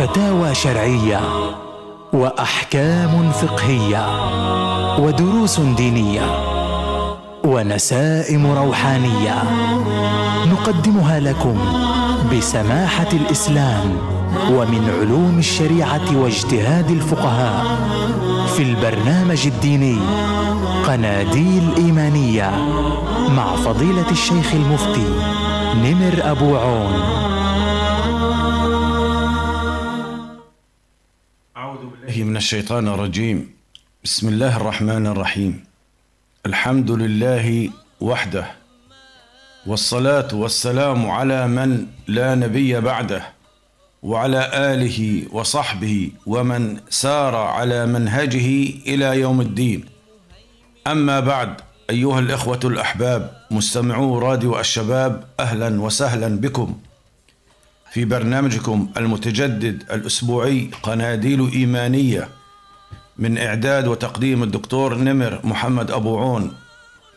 فتاوى شرعية وأحكام فقهية ودروس دينية ونسائم روحانية نقدمها لكم بسماحة الإسلام ومن علوم الشريعة واجتهاد الفقهاء في البرنامج الديني قناديل إيمانية مع فضيلة الشيخ المفتي نمر أبو عون. من الشيطان الرجيم. بسم الله الرحمن الرحيم. الحمد لله وحده والصلاة والسلام على من لا نبي بعده وعلى آله وصحبه ومن سار على منهجه إلى يوم الدين. أما بعد أيها الإخوة الأحباب مستمعو راديو الشباب أهلا وسهلا بكم. في برنامجكم المتجدد الأسبوعي قناديل إيمانية من إعداد وتقديم الدكتور نمر محمد أبو عون.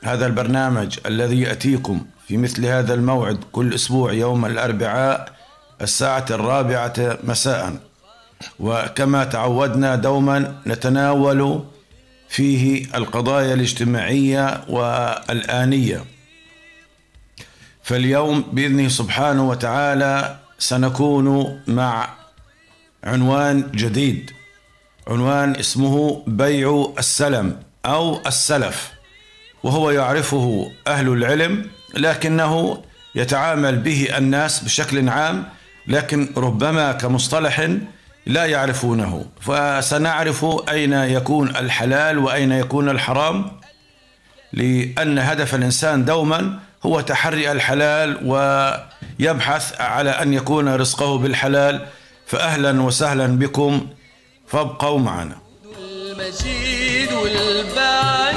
هذا البرنامج الذي يأتيكم في مثل هذا الموعد كل أسبوع يوم الأربعاء الساعة الرابعة مساء. وكما تعودنا دوما نتناول فيه القضايا الاجتماعية والآنية. فاليوم بإذنه سبحانه وتعالى سنكون مع عنوان جديد. عنوان اسمه بيع السلم أو السلف وهو يعرفه أهل العلم لكنه يتعامل به الناس بشكل عام لكن ربما كمصطلح لا يعرفونه. فسنعرف أين يكون الحلال وأين يكون الحرام لأن هدف الإنسان دوما هو تحري الحلال ويبحث على أن يكون رزقه بالحلال فاهلا وسهلا بكم. فابقوا معنا. المجيد والبعث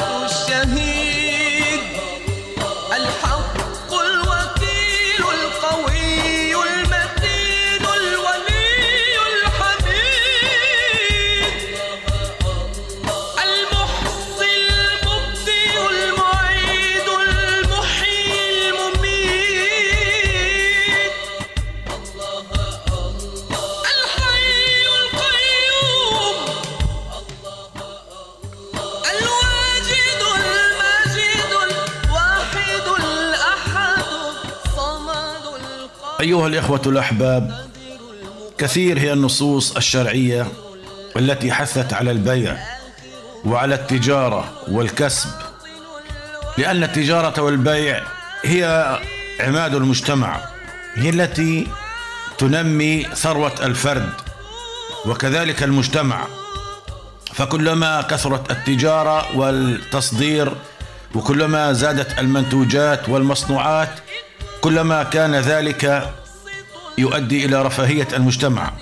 القادر أيها الإخوة الأحباب كثير هي النصوص الشرعية التي حثت على البيع وعلى التجارة والكسب لأن التجارة والبيع هي عماد المجتمع هي التي تنمي ثروة الفرد وكذلك المجتمع. فكلما كثرت التجارة والتصدير وكلما زادت المنتوجات والمصنوعات كلما كان ذلك يؤدي إلى رفاهية المجتمع.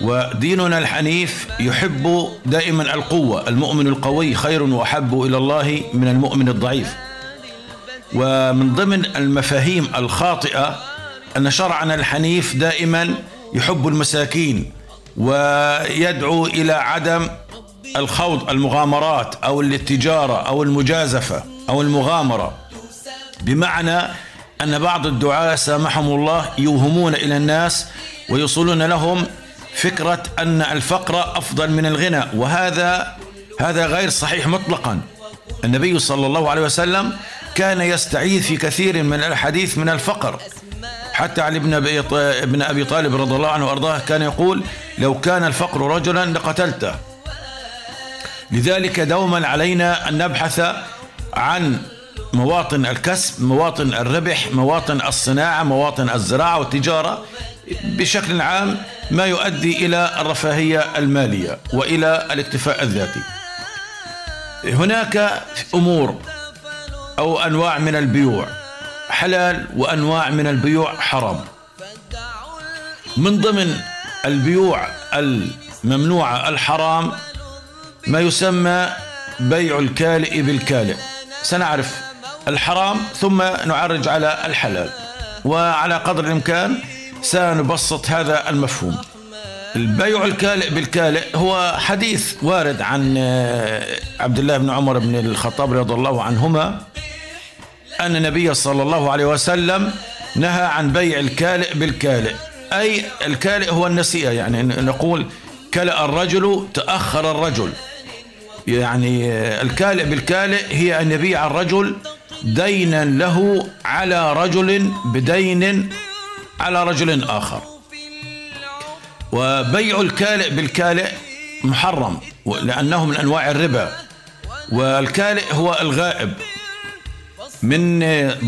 وديننا الحنيف يحب دائما القوة المؤمن القوي خير وأحب إلى الله من المؤمن الضعيف. ومن ضمن المفاهيم الخاطئة أن شرعنا الحنيف دائما يحب المساكين ويدعو إلى عدم الخوض المغامرات أو التجاره أو المجازفة أو المغامرة. بمعنى أن بعض الدعاة سامحهم الله يوهمون إلى الناس ويوصلون لهم فكرة أن الفقر أفضل من الغنى وهذا هذا غير صحيح مطلقا. النبي صلى الله عليه وسلم كان يستعيذ في كثير من الحديث من الفقر. حتى علي بن ابن أبي طالب رضي الله عنه وأرضاه كان يقول لو كان الفقر رجلا لقتلته لذلك دوما علينا أن نبحث عن مواطن الكسب مواطن الربح مواطن الصناعة مواطن الزراعة والتجارة بشكل عام ما يؤدي إلى الرفاهية المالية وإلى الاكتفاء الذاتي. هناك أمور أو أنواع من البيوع حلال وأنواع من البيوع حرام. من ضمن البيوع الممنوعة الحرام ما يسمى بيع الكالئ بالكالئ. سنعرف الحرام ثم نعرج على الحلال. وعلى قدر الإمكان سنبسط هذا المفهوم. البيع الكالئ بالكالئ هو حديث وارد عن آه، عبد الله بن عمر بن الخطاب رضي الله عنهما أن النبي صلى الله عليه وسلم نهى عن بيع الكالئ بالكالئ. أي الكالئ هو النسيئة يعني نقول كلأ الرجل تأخر الرجل. يعني آه، الكالئ بالكالئ هي أن يبيع الرجل دينا له على رجل بدين على رجل آخر. وبيع الكالئ بالكالئ محرم لأنه من أنواع الربا. والكالئ هو الغائب. من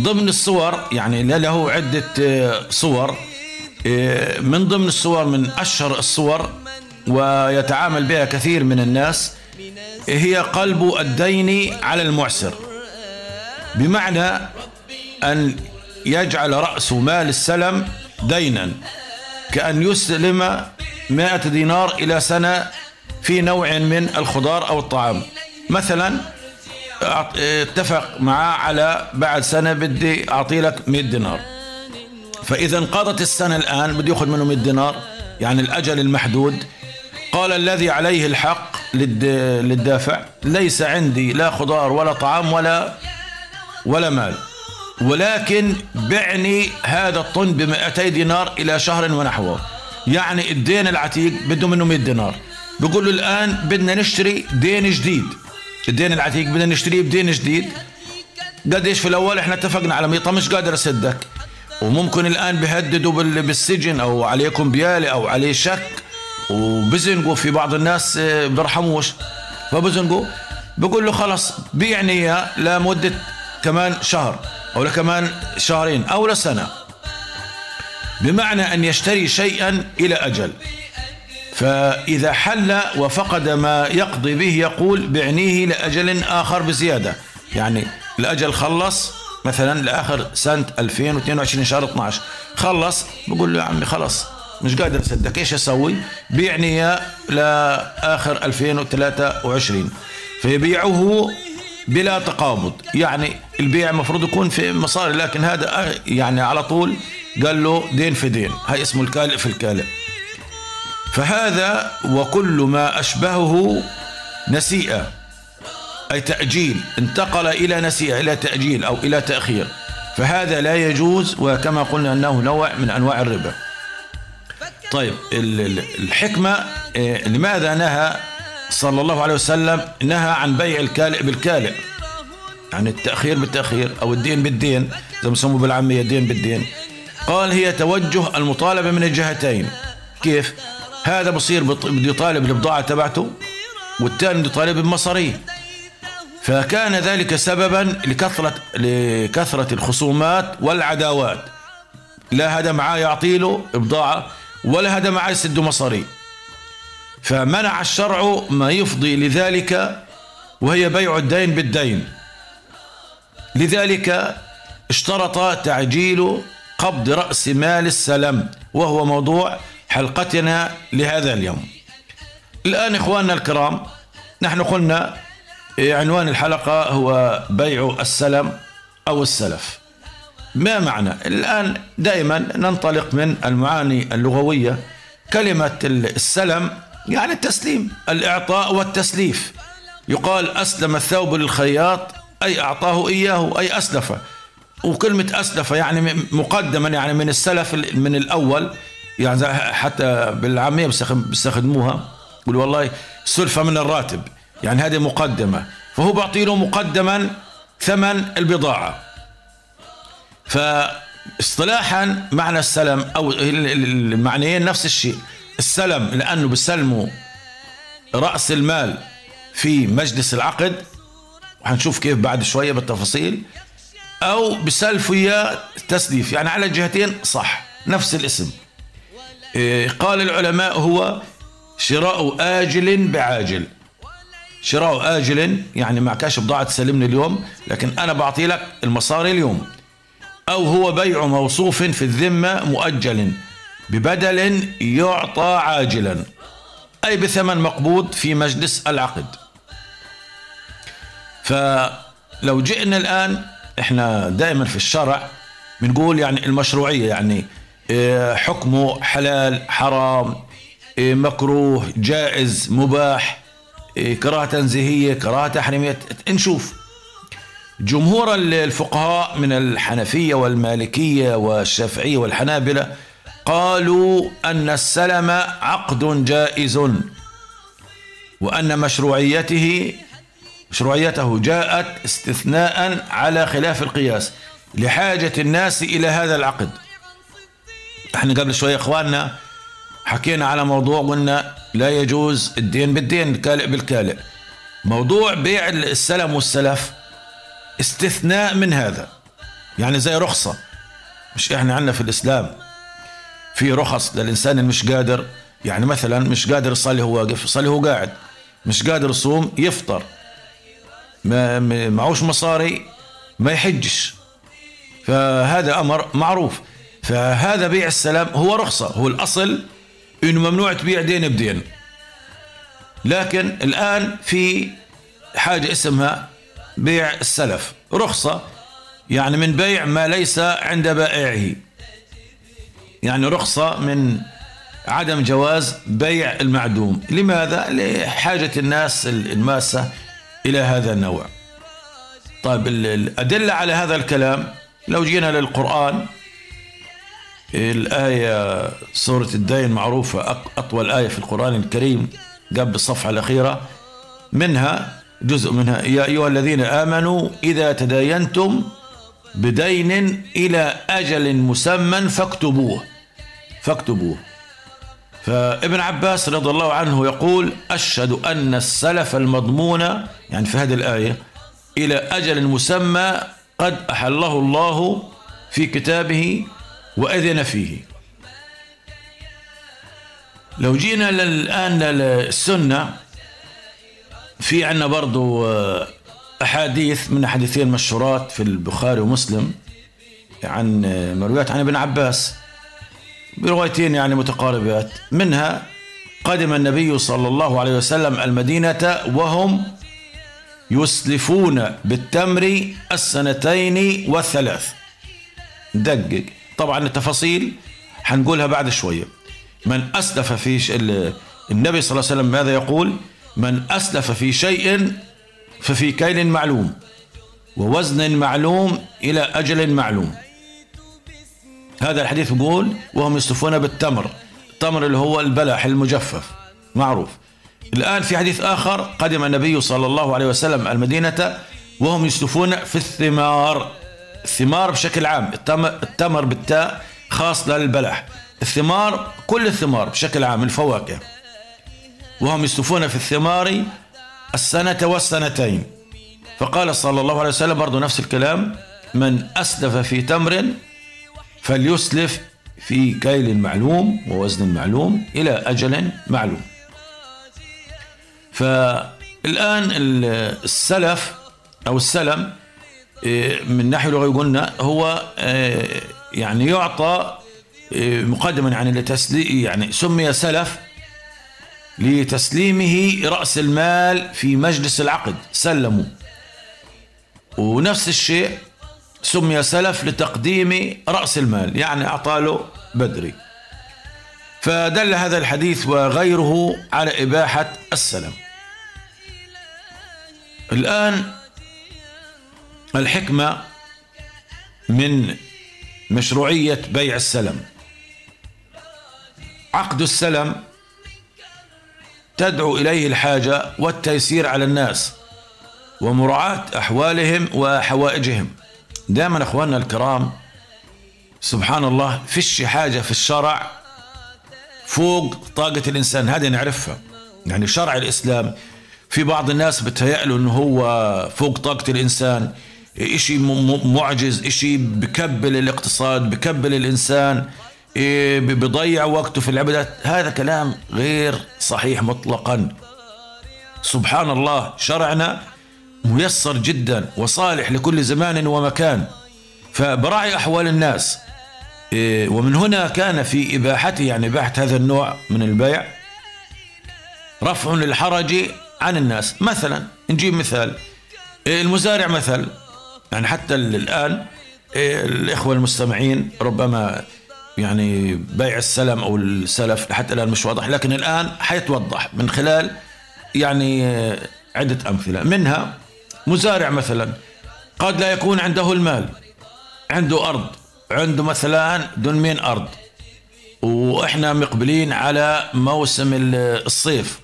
ضمن الصور يعني له عدة صور من ضمن الصور من أشهر الصور ويتعامل بها كثير من الناس هي قلب الدين على المعسر. بمعنى أن يجعل رأس مال السلم دينا كأن يسلم مائة دينار إلى سنة في نوع من الخضار أو الطعام. مثلا اتفق معاه على بعد سنة بدي أعطي لك 100 دينار. فإذا انقضت السنة الآن بدي يأخذ منه 100 دينار يعني الأجل المحدود. قال الذي عليه الحق للد- للدافع ليس عندي لا خضار ولا طعام ولا ولا مال. ولكن بعني هذا الطن ب 200 دينار إلى شهر ونحوه يعني الدين العتيق بده منه 100 دينار. بيقول له الآن بدنا نشتري دين جديد. الدين العتيق بدنا نشتريه بدين جديد. قديش في الأول إحنا اتفقنا على 100 طب مش قادر اسدك وممكن الآن بيهددوا بال- بالسجن أو عليكم بيالي أو عليه شك. وبزنقوا في بعض الناس آه، بيرحموش فبزنقوا. بقول له خلص بيعني إياه لمدة كمان شهر أو لكمان شهرين أو لسنه بمعنى أن يشتري شيئا إلى أجل. فإذا حل وفقد ما يقضي به يقول بعنيه لأجل آخر بزيادة. يعني الاجل خلص مثلا لآخر سنة 2022 شهر 12 خلص بقول له يا عمي خلص. مش قادر أصدق إيش أسوي؟ بيعني لآخر 2023 فيبيعه بلا تقابض. يعني البيع المفروض يكون في مصاري لكن هذا يعني على طول قال له دين في دين. هاي اسمه الكالئ في الكالئ. فهذا وكل ما أشبهه نسيئة أي تأجيل. انتقل إلى نسيئة إلى تأجيل أو إلى تأخير. فهذا لا يجوز وكما قلنا أنه نوع من أنواع الربا. طيب ال- ال- الحكمة إيه، لماذا نهى صلى الله عليه وسلم نهى عن بيع الكالئ بالكالئ. يعني التأخير بالتأخير أو الدين بالدين زي ما يسموه بالعامية الدين بالدين. قال هي توجه المطالبة من الجهتين. كيف؟ هذا بصير بده يطالب البضاعة تبعته والثاني بده يطالب بمصاريه فكان ذلك سببا لكثرة لكثرة الخصومات والعداوات. لا هذا معاه يعطي له بضاعة ولا هذا معاه يسد مصاريه فمنع الشرع ما يفضي لذلك وهي بيع الدين بالدين. لذلك اشترط تعجيل قبض رأس مال السلم وهو موضوع حلقتنا لهذا اليوم. الآن إخواننا الكرام نحن قلنا عنوان الحلقة هو بيع السلم أو السلف. ما معنى؟ الآن دائما ننطلق من المعاني اللغوية كلمة السلم يعني التسليم. الإعطاء والتسليف. يقال أسلم الثوب للخياط أي أعطاه إياه أي أسلفه وكلمة أسلفه يعني مقدما يعني من السلف من الأول. يعني حتى بالعامية بيستخدم- بيستخدموها. يقول والله سلفة من الراتب. يعني هذه مقدمة. فهو بيعطي له مقدما ثمن البضاعة. فاصطلاحا معنى السلم ال- المعنيين نفس الشيء. السلم لأنه بيسلموا رأس المال في مجلس العقد. وحنشوف كيف بعد شوية بالتفاصيل. أو بسلفوا اياه تسليف يعني على الجهتين صح نفس الاسم. إيه، قال العلماء هو شراء آجل بعاجل. شراء آجل يعني معكاش بضاعة تسلمني اليوم لكن أنا بعطي لك المصاري اليوم. أو هو بيع موصوف في الذمة مؤجل. ببدل يعطى عاجلا أي بثمن مقبوض في مجلس العقد. فلو جئنا الآن إحنا دائما في الشرع بنقول يعني المشروعية يعني إيه، حكمه حلال حرام إيه، مكروه جائز مباح إيه، كراهة تنزيهية كراهة تحريمية. نشوف. جمهور الفقهاء من الحنفية والمالكية والشافعية والحنابلة قالوا أن السلم عقد جائز وأن مشروعيته مشروعيته جاءت استثناء على خلاف القياس لحاجة الناس إلى هذا العقد. إحنا قبل شوية إخواننا حكينا على موضوع قلنا لا يجوز الدين بالدين الكالئ بالكالئ. موضوع بيع السلم والسلف استثناء من هذا يعني زي رخصة. مش إحنا عندنا في الإسلام. في رخص للإنسان اللي مش قادر يعني مثلا مش قادر يصلي هو واقف يصلي هو قاعد مش قادر يصوم يفطر ما معوش مصاري ما يحجش. فهذا أمر معروف. فهذا بيع السلام هو رخصة هو الأصل إنه ممنوع تبيع دين بدين. لكن الآن في حاجة اسمها بيع السلف رخصة يعني من بيع ما ليس عند بائعه. يعني رخصة من عدم جواز بيع المعدوم. لماذا؟ لحاجة الناس الماسة إلى هذا النوع. طيب ال- الأدلة على هذا الكلام لو جينا للقرآن الآية سورة الدين معروفة أطول آية في القرآن الكريم قبل الصفحة الأخيرة منها جزء منها يا أيها الذين آمنوا إذا تداينتم بدين إلى أجل مسمى فاكتبوه. فاكتبوه. فابن عباس رضي الله عنه يقول أشهد أن السلف المضمون يعني في هذه الآية إلى أجل مسمى قد أحله الله في كتابه وأذن فيه. لو جينا الآن للسنة في عنا برضو آه، أحاديث من أحاديثين مشهورات في البخاري ومسلم عن آه، مرويات عن ابن عباس. بروايتين يعني متقاربات. منها قدم النبي صلى الله عليه وسلم المدينة وهم يسلفون بالتمر السنتين والثلاث. دقق. طبعا التفاصيل حنقولها بعد شوية. من أسلف في النبي صلى الله عليه وسلم ماذا يقول؟ من أسلف في شيء ففي كيل معلوم ووزن معلوم إلى أجل معلوم. هذا الحديث يقول وهم يسلفون بالتمر. التمر اللي هو البلح المجفف معروف. الآن في حديث آخر قدم النبي صلى الله عليه وسلم المدينة وهم يسلفون في الثمار. الثمار بشكل عام التمر, بالتاء خاص للبلح. الثمار كل الثمار بشكل عام الفواكه. وهم يسلفون في الثمار السنة والسنتين. فقال صلى الله عليه وسلم برضو نفس الكلام من أسلف في تمر فليسلف في كيل معلوم ووزن معلوم إلى أجل معلوم. فالآن ال- السلف أو السلم إيه، من ناحية لغوية قلنا هو إيه، يعني يعطى إيه، مقدما يعني لتسلي يعني سمي سلف لتسليمه رأس المال في مجلس العقد. سلموا. ونفس الشيء سمي سلف لتقديم رأس المال يعني أعطاله بدري. فدل هذا الحديث وغيره على إباحة السلم. الآن الحكمة من مشروعية بيع السلم. عقد السلم تدعو إليه الحاجة والتيسير على الناس ومراعاة أحوالهم وحوائجهم. دائما أخواننا الكرام سبحان الله فيش حاجة في الشرع فوق طاقة الإنسان هذه نعرفها. يعني شرع الإسلام في بعض الناس بتهيأ أنه هو فوق طاقة الإنسان إشي معجز إشي بكبل الاقتصاد بكبل الإنسان إيه، ب- بيضيع وقته في العبادات. هذا كلام غير صحيح مطلقا. سبحان الله شرعنا ميسر جدا وصالح لكل زمان ومكان. فبراعي أحوال الناس إيه، ومن هنا كان في إباحته يعني إباحة هذا النوع من البيع رفع للحرج عن الناس. مثلا نجيب مثال إيه، المزارع مثل يعني حتى ال- الآن إيه، الإخوة المستمعين ربما يعني بيع السلم أو السلف حتى الآن مش واضح لكن الآن حيتوضح من خلال يعني عدة أمثلة. منها مزارع مثلا قد لا يكون عنده المال عنده أرض عنده مثلا دنمين أرض. وإحنا مقبلين على موسم ال- الصيف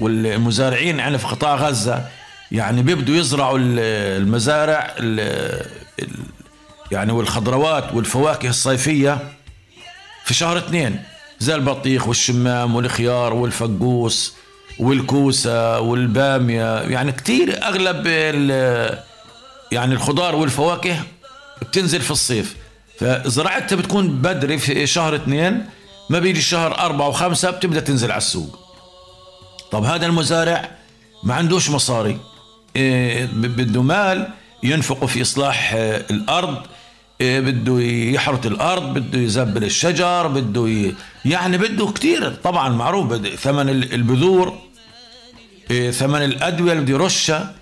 والمزارعين عندنا في قطاع غزة يعني بيبدوا يزرعوا ال- المزارع ال- ال- يعني والخضروات والفواكه الصيفية في شهر اثنين زي البطيخ والشمام والخيار والفقوس. والكوسة والبامية. يعني كتير أغلب يعني الخضار والفواكه بتنزل في الصيف. فزراعتها بتكون بدري في شهر اثنين ما بيجي شهر أربعة وخمسة بتبدأ تنزل على السوق. طب هذا المزارع ما عندوش مصاري. إيه، بده مال ينفقه في إصلاح آه، الأرض. إيه، بده يحرث الأرض بده يزبل الشجر بده ي... يعني بده كتير. طبعا معروف ثمن ال- البذور. ثمن الأدوية اللي يرشها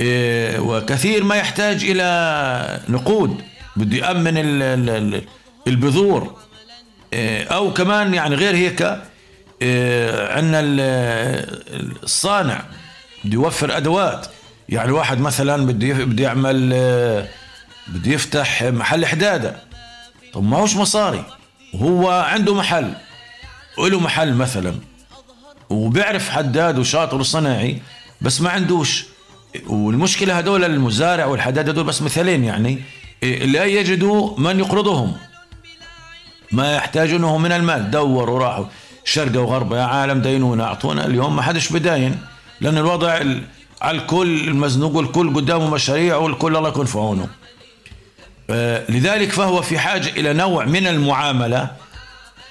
إيه، وكثير ما يحتاج إلى نقود بده يأمن ال- ال- ال- البذور. إيه، أو كمان يعني غير هيك إيه، عندنا ال- الصانع بده يوفر أدوات. يعني واحد مثلا بده بده يعمل بده يفتح محل حدادة. طب ما هوش مصاري وهو عنده محل وله محل مثلا. وبيعرف حداد وشاطر وصناعي بس ما عندوش. والمشكلة هدول المزارع والحداد هدول بس مثالين يعني. لا يجدوا من يقرضهم؟ ما يحتاجونه من المال. دوروا راحوا. شرقة وغربة يا عالم دينونا أعطونا اليوم ما حدش بداين. لأن الوضع ال- على الكل المزنوق والكل قدامه مشاريع والكل الله يكون في عونه. آه، لذلك فهو في حاجة إلى نوع من المعاملة.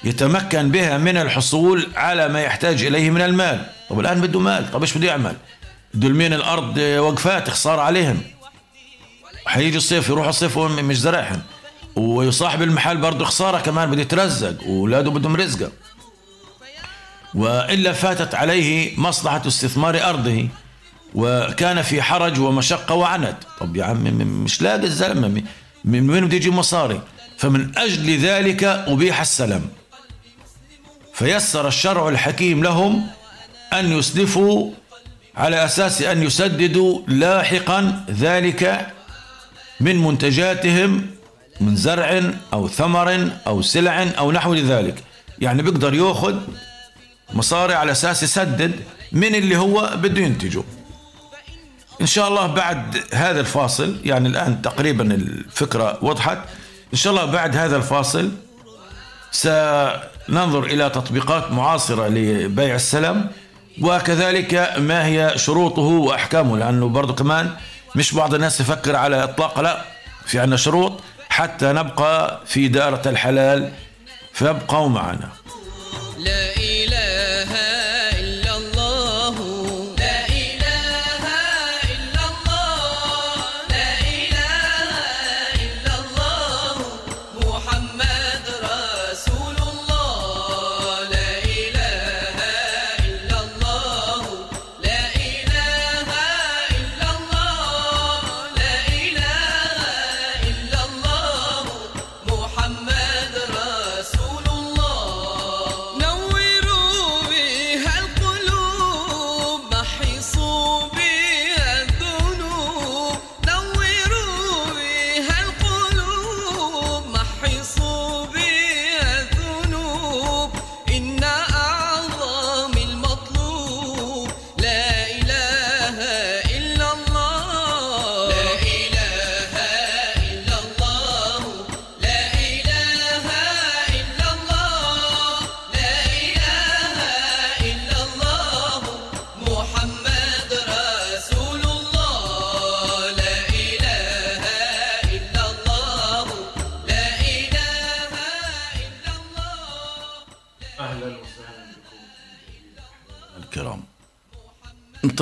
يتمكن بها من الحصول على ما يحتاج إليه من المال. طب الآن بده مال طب إيش بده يعمل؟ بده آه، وقفات خسارة عليهم. حيجي الصيف يروح الصيف مش زرعهم. وصاحب المحل برضه خسارة كمان بده يترزق وأولاده بدهم رزقة. وإلا فاتت عليه مصلحة استثمار أرضه وكان في حرج ومشقة وعنت. طب يا عم م- مش لاقي الزلمة م- من وين بده يجيب مصاري؟ فمن أجل ذلك أبيح السلم. فيسر الشرع الحكيم لهم أن يسلفوا على أساس أن يسددوا لاحقا ذلك من منتجاتهم من زرع أو ثمر أو سلع أو نحو ذلك. يعني بيقدر يأخذ مصاري على أساس يسدد من اللي هو بده ينتجه. إن شاء الله بعد هذا الفاصل يعني الآن تقريبا الفكرة وضحت إن شاء الله بعد هذا الفاصل سننظر إلى تطبيقات معاصرة لبيع السلم وكذلك ما هي شروطه وأحكامه لأنه برضو كمان مش بعض الناس يفكر على إطلاق لا في عنا شروط حتى نبقى في دائرة الحلال فابقوا معنا.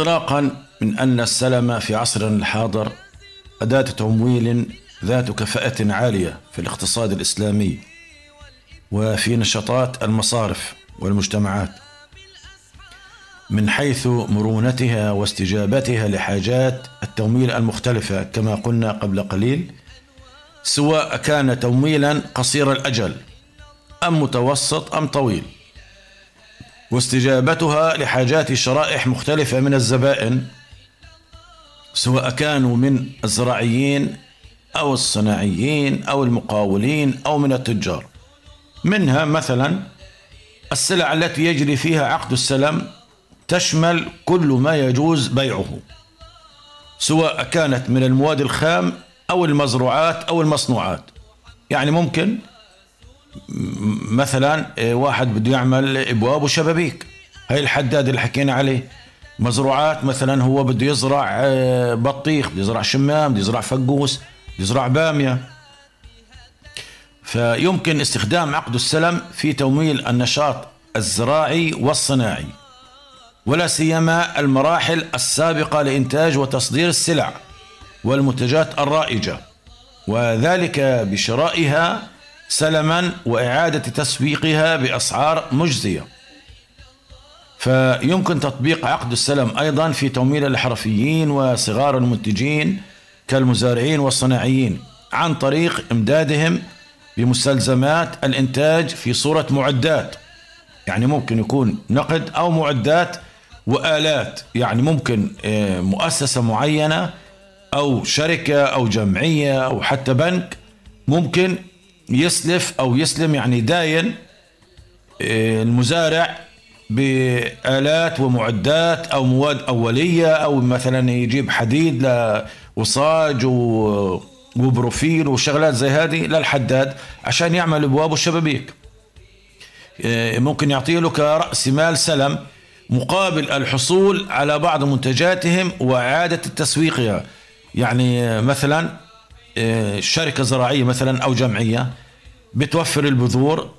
انطلاقا من أن السلم في عصرنا الحاضر أداة تمويل ذات كفاءة عالية في الاقتصاد الإسلامي وفي نشاطات المصارف والمجتمعات. من حيث مرونتها واستجابتها لحاجات التمويل المختلفة كما قلنا قبل قليل سواء كان تمويلا قصير الأجل أم متوسط أم طويل. واستجابتها لحاجات شرائح مختلفة من الزبائن سواء كانوا من الزراعيين أو الصناعيين أو المقاولين أو من التجار. منها مثلا السلع التي يجري فيها عقد السلم تشمل كل ما يجوز بيعه سواء كانت من المواد الخام أو المزروعات أو المصنوعات. يعني ممكن مثلا آه، واحد بده يعمل إبواب وشبابيك. هاي الحداد اللي حكينا عليه. مزروعات مثلا هو بده يزرع آه، بطيخ بده يزرع شمام بده يزرع فقوس بده يزرع بامية. فيمكن استخدام عقد السلم في تمويل النشاط الزراعي والصناعي ولا سيما المراحل السابقة لإنتاج وتصدير السلع والمنتجات الرائجة وذلك بشرائها سلما وإعادة تسويقها بأسعار مجزية. فيمكن تطبيق عقد السلم أيضا في تمويل الحرفيين وصغار المنتجين كالمزارعين والصناعيين عن طريق إمدادهم بمستلزمات الإنتاج في صورة معدات. يعني ممكن يكون نقد أو معدات وآلات. يعني ممكن آه، مؤسسة معينة أو شركة أو جمعية أو حتى بنك ممكن يسلف أو يسلم يعني داين آه، المزارع بآلات ومعدات أو مواد أولية أو مثلا يجيب حديد لوصاج و- وبروفيل وشغلات زي هذه للحداد عشان يعمل أبواب وشبابيك آه، ممكن يعطيه له كرأس مال سلم مقابل الحصول على بعض منتجاتهم وإعادة تسويقها يعني آه، مثلا آه، شركة زراعية مثلا أو جمعية بتوفر البذور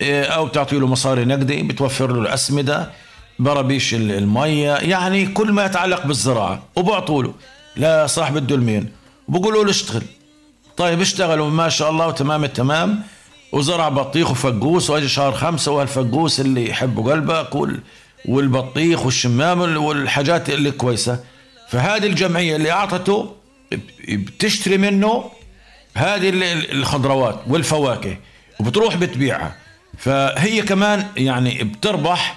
إيه، أو تعطي له مصاري نقدي بتوفر له الأسمدة برابيش ال- المية يعني كل ما يتعلق بالزراعة. وبعطوا له لصاحب الدلمين وبقولوا له اشتغل. طيب اشتغلوا ما شاء الله وتمام التمام. وزرع بطيخ وفقوس وأجي شهر خمسة والفقوس اللي يحبه قلبك وال والبطيخ والشمام وال- والحاجات اللي كويسة. فهذه الجمعية اللي أعطته بتشتري منه هذه ال- ال- الخضروات والفواكه وبتروح بتبيعها. فهي كمان يعني بتربح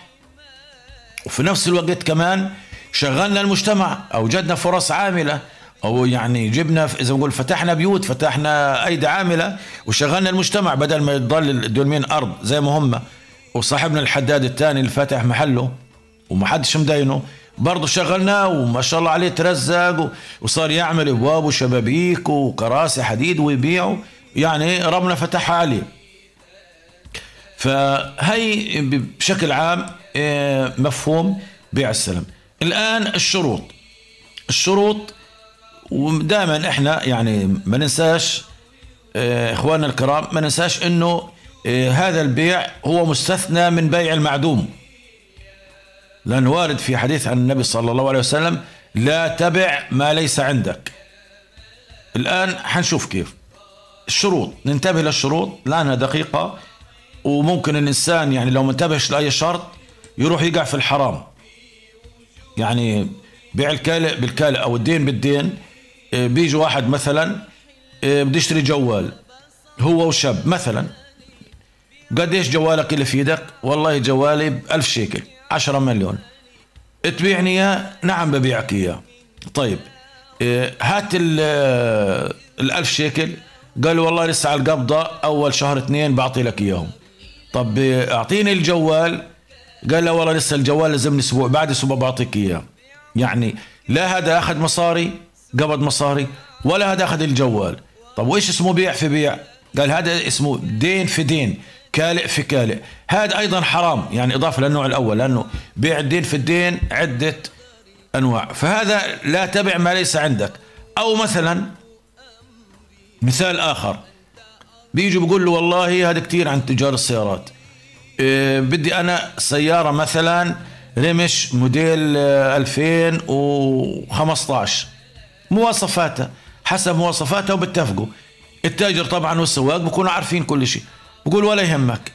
وفي نفس الوقت كمان شغلنا المجتمع اوجدنا فرص عاملة أو يعني جبنا إذا نقول فتحنا بيوت فتحنا أيدي عاملة وشغلنا المجتمع. بدل ما يضل الدولمين أرض زي ما هم وصاحبنا الحداد الثاني اللي فاتح محله وما حدش مدينه برضه شغلناه وما شاء الله عليه ترزق وصار يعمل ابواب وشبابيك وكراسي حديد ويبيعه يعني ربنا فتحها عليه. فهي بشكل عام آه، مفهوم بيع السلم. الآن الشروط. الشروط ودائما إحنا يعني ما ننساش آه، إخواننا الكرام ما ننساش إنه آه، هذا البيع هو مستثنى من بيع المعدوم. لأن وارد في حديث عن النبي صلى الله عليه وسلم لا تبع ما ليس عندك. الآن حنشوف كيف. الشروط. ننتبه للشروط لأنها دقيقة. وممكن الإنسان يعني لو ما انتبهش لأي شرط يروح يقع في الحرام. يعني بيع الكالئ بالكالئ أو الدين بالدين. بيجي واحد مثلا بده يشتري جوال. هو وشاب مثلا. قديش جوالك اللي في إيدك والله جوالي بألف شيكل. عشرة مليون. تبيعني إياه؟ نعم ببيعك إياه. طيب إيه، هات ال- آه، الألف شيكل. قال له والله لسه على القبضة أول شهر اثنين بعطي لك إياهم. طب إيه، أعطيني الجوال. قال له والله لسه الجوال لازمني أسبوع بعد أسبوع بعطيك إياه. يعني لا هذا أخذ مصاري قبض مصاري ولا هذا أخذ الجوال. طب وإيش اسمه بيع في بيع؟ قال هذا اسمه دين في دين. كالئ في كالئ. هذا أيضا حرام يعني إضافة للنوع الأول لأنه بيع الدين في الدين عدة أنواع. فهذا لا تبع ما ليس عندك. أو مثلا مثال آخر. بيجي بيقول له والله هذا كتير عن تجار السيارات. إيه بدي أنا سيارة مثلا رمش موديل آه، 2015 مواصفاتها حسب مواصفاتها وبتفقوا التاجر طبعا والسواق بيكونوا عارفين كل شيء. بقول ولا يهمك.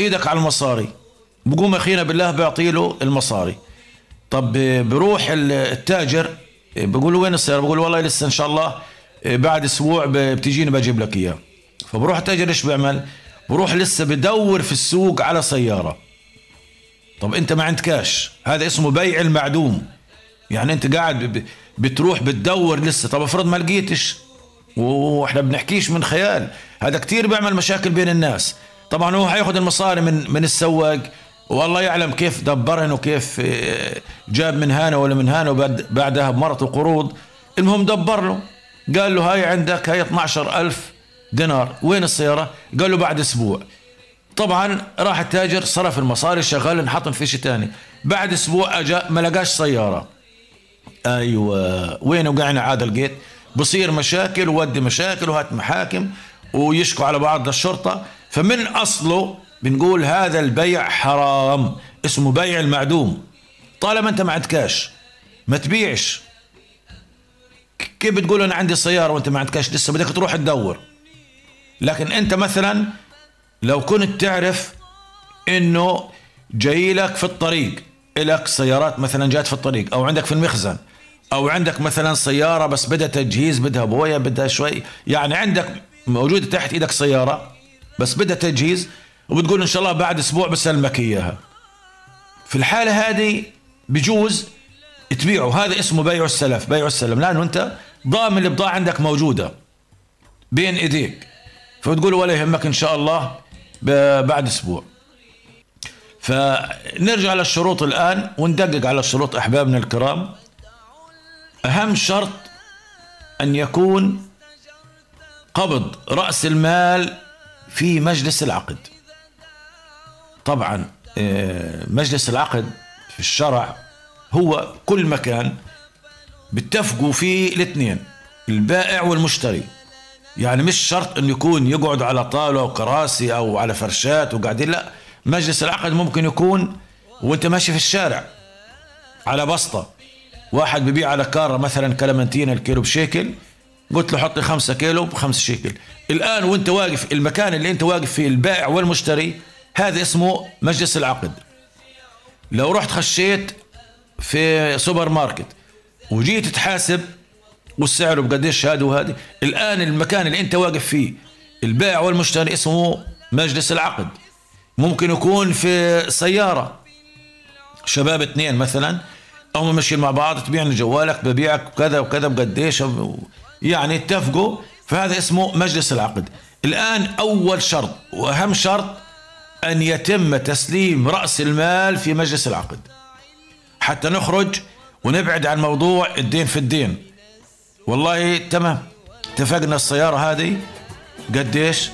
إيدك على المصاري. بقوم أخينا بالله بيعطي له المصاري. طب بروح التاجر بقول له وين السيارة؟ بقول له والله لسه إن شاء الله بعد أسبوع بتجيني بجيب لك إياه. فبروح التاجر إيش بيعمل بروح لسه بدور في السوق على سيارة. طب أنت ما عندك كاش. هذا اسمه بيع المعدوم. يعني أنت قاعد بتروح بتدور لسه. طب افرض ما لقيتش. وإحنا بنحكيش من خيال. هذا كتير بيعمل مشاكل بين الناس. طبعا هو هياخد المصاري من من السواق. والله يعلم كيف دبرهن وكيف آه، جاب من هنا ولا من هنا وبعدها بمرته قروض المهم دبر له. قال له هاي عندك هاي 12 ألف دينار. وين السيارة؟ قال له بعد أسبوع. طبعا راح التاجر صرف المصاري شغال انحطم في شيء ثاني بعد أسبوع أجا ما لقاش سيارة. أيوة. وين وقعنا عاد لقيت بصير مشاكل وودي مشاكل وهات محاكم ويشكوا على بعض للشرطة فمن أصله بنقول هذا البيع حرام اسمه بيع المعدوم. طالما أنت ما عندكاش ما تبيعش. كيف بتقول أنا عندي سياره وأنت ما عندكاش؟ لسه بدك تروح تدور. لكن أنت مثلا لو كنت تعرف إنه جاي لك في الطريق لك سيارات مثلا جات في الطريق أو عندك في المخزن أو عندك مثلا سيارة بس بدها تجهيز بدها بوية بدها شوي يعني عندك موجودة تحت إيدك سيارة بس بدها تجهيز وبتقول إن شاء الله بعد أسبوع بسلمك إياها. في الحالة هذه بجوز تبيعه. هذا اسمه بيع السلف. بيع السلم. لأنه أنت ضامن البضاعه عندك موجودة بين إيديك. فبتقول ولا يهمك إن شاء الله بعد أسبوع. فنرجع للشروط الآن وندقق على الشروط أحبابنا الكرام. أهم شرط أن يكون قبض رأس المال في مجلس العقد. طبعا آه، مجلس العقد في الشرع هو كل مكان بيتفقوا فيه الاثنين البائع والمشتري. يعني مش شرط إنه يكون يقعد على طاولة وكراسي أو على فرشات وقاعدين لا. مجلس العقد ممكن يكون وأنت ماشي في الشارع على بسطة. واحد ببيع على كارة مثلا كلمنتين الكيلو بشيكل قلت له حط لي خمسة كيلو بخمسة شيكل. الآن وأنت واقف المكان اللي أنت واقف فيه البائع والمشتري هذا اسمه مجلس العقد. لو رحت خشيت في سوبر ماركت وجيت تحاسب والسعر بقديش هذا وهذه الآن المكان اللي أنت واقف فيه البائع والمشتري اسمه مجلس العقد. ممكن يكون في سيارة. شباب اثنين مثلا هم ماشيين مع بعض تبيعني جوالك ببيعك كذا وكذا بقديش يعني اتفقوا فهذا اسمه مجلس العقد. الآن أول شرط وأهم شرط أن يتم تسليم رأس المال في مجلس العقد. حتى نخرج ونبعد عن موضوع الدين في الدين. والله تمام اتفقنا السيارة هذه. قديش؟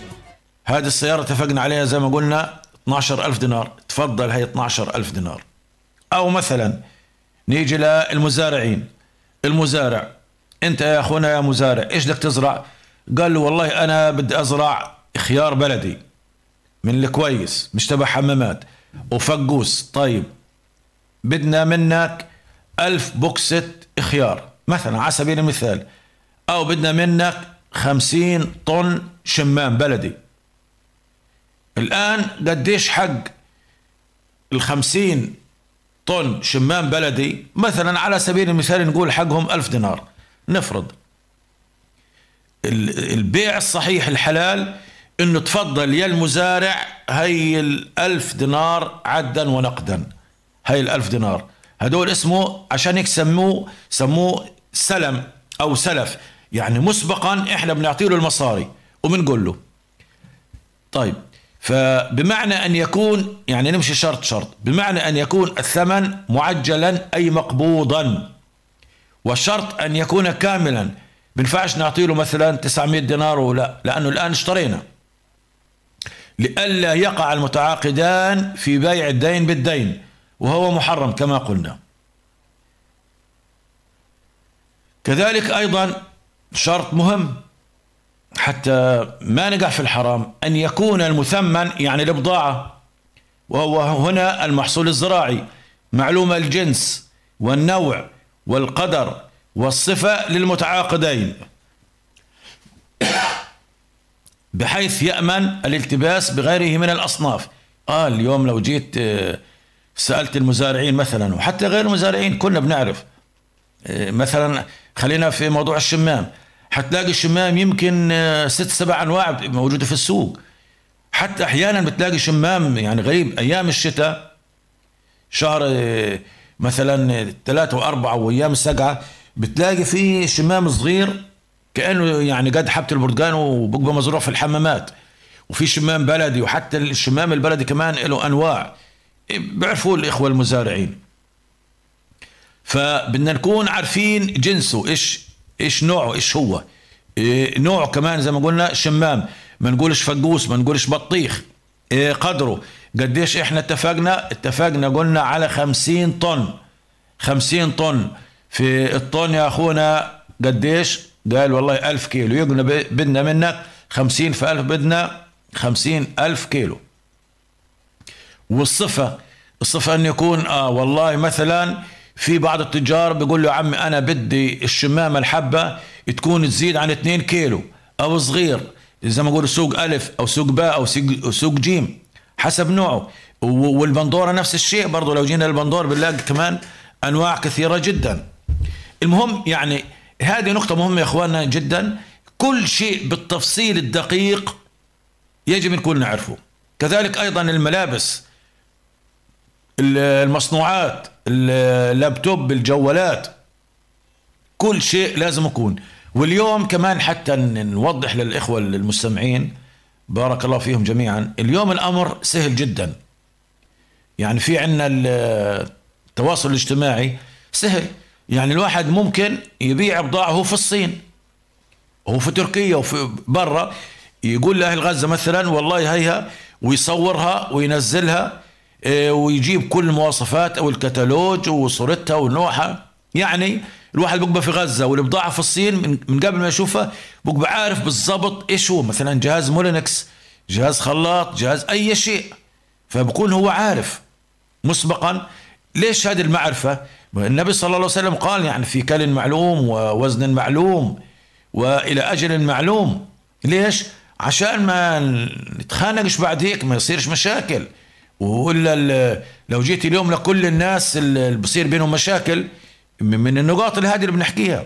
هذه السيارة اتفقنا عليها زي ما قلنا 12 ألف دينار. تفضل هي 12 ألف دينار. أو مثلا نيجي للمزارعين. المزارع. انت يا اخونا يا مزارع إيش بدك تزرع؟ قال له والله أنا بدي ازرع خيار بلدي من الكويس مش تبع حمامات. وفقوس. طيب. بدنا منك ألف بوكسة خيار مثلا على سبيل المثال. أو بدنا منك خمسين طن شمام بلدي. الآن قديش حق الخمسين طن شمام بلدي مثلا على سبيل المثال نقول حقهم ألف دينار. نفرض البيع الصحيح الحلال انه تفضل يا المزارع هي الألف دينار عدا ونقدا. هي الألف دينار. هدول اسمه عشان هيك سموه سموه سلم أو سلف. يعني مسبقا إحنا بنعطي له المصاري وبنقول له طيب فبمعنى أن يكون يعني نمشي شرط شرط بمعنى أن يكون الثمن معجلا أي مقبوضا. والشرط أن يكون كاملا. بنفعش نعطي له مثلا 900 دينار ولا لأنه الآن اشترينا. لئلا يقع المتعاقدان في بيع الدين بالدين وهو محرم كما قلنا. كذلك أيضا شرط مهم. حتى ما نقع في الحرام أن يكون المثمن يعني البضاعة وهو هنا المحصول الزراعي. معلوم الجنس والنوع والقدر والصفة للمتعاقدين. بحيث يأمن الالتباس بغيره من الأصناف. آه اليوم لو جيت آه، سألت المزارعين مثلا وحتى غير المزارعين كنا بنعرف. آه، مثلا خلينا في موضوع الشمام. حتلاقي الشمام يمكن آه، ست سبع أنواع موجودة في السوق. حتى أحيانا بتلاقي شمام يعني غريب. أيام الشتاء شهر مثلا ثلاثة وأربعة وأيام السقعة بتلاقي في شمام صغير كأنه يعني قد حبة البرتقال وبقى مزروع في الحمامات. وفي شمام بلدي وحتى الشمام البلدي كمان له أنواع. بيعرفوه الإخوة المزارعين. فبدنا نكون عارفين جنسه إيش إيش نوعه؟ إيش هو؟ إيه نوعه كمان زي ما قلنا شمام. ما نقولش فقوس ما نقولش بطيخ. إيه قدره. قديش إحنا اتفقنا؟ اتفقنا قلنا على خمسين طن. خمسين طن. في الطن يا أخونا قديش؟ قال والله ألف كيلو. يقولنا بدنا منك خمسين في ألف بدنا خمسين ألف كيلو. والصفة الصفة أن يكون آه والله مثلا في بعض التجار بيقول له عمي أنا بدي الشمامة الحبة تكون تزيد عن 2 كيلو أو صغير. زي ما يقولوا سوق ألف أو سوق باء أو سوق- جيم. حسب نوعه. و- والبندورة نفس الشيء برضو. لو جينا البندور بنلاقي كمان أنواع كثيرة جدا. المهم يعني هذه نقطة مهمة يا إخواننا جدا. كل شيء بالتفصيل الدقيق يجب نكون نعرفه. كذلك أيضا الملابس المصنوعات اللابتوب الجوالات كل شيء لازم يكون. واليوم كمان حتى نوضح للإخوة المستمعين بارك الله فيهم جميعا اليوم الأمر سهل جدا. يعني في ال- التواصل الاجتماعي سهل. يعني الواحد ممكن يبيع بضاعة في الصين هو في تركيا وفي برا يقول لأهل غزة مثلا والله هيها ويصورها وينزلها. ويجيب كل المواصفات أو الكتالوج وصورتها ونوعها. يعني الواحد بيبقى في غزة والبضاعه في الصين من قبل ما يشوفها بيبقى عارف بالضبط إيش هو. مثلا جهاز مولينكس جهاز خلاط جهاز أي شيء. فبكون هو عارف مسبقا ليش هذه المعرفة. النبي صلى الله عليه وسلم قال يعني في كل معلوم ووزن معلوم وإلى أجل معلوم. ليش؟ عشان ما نتخانقش بعد هيك ما يصيرش مشاكل. وإلا ال- لو جيت اليوم لكل الناس اللي بصير بينهم مشاكل من النقاط اللي هذه اللي بنحكيها.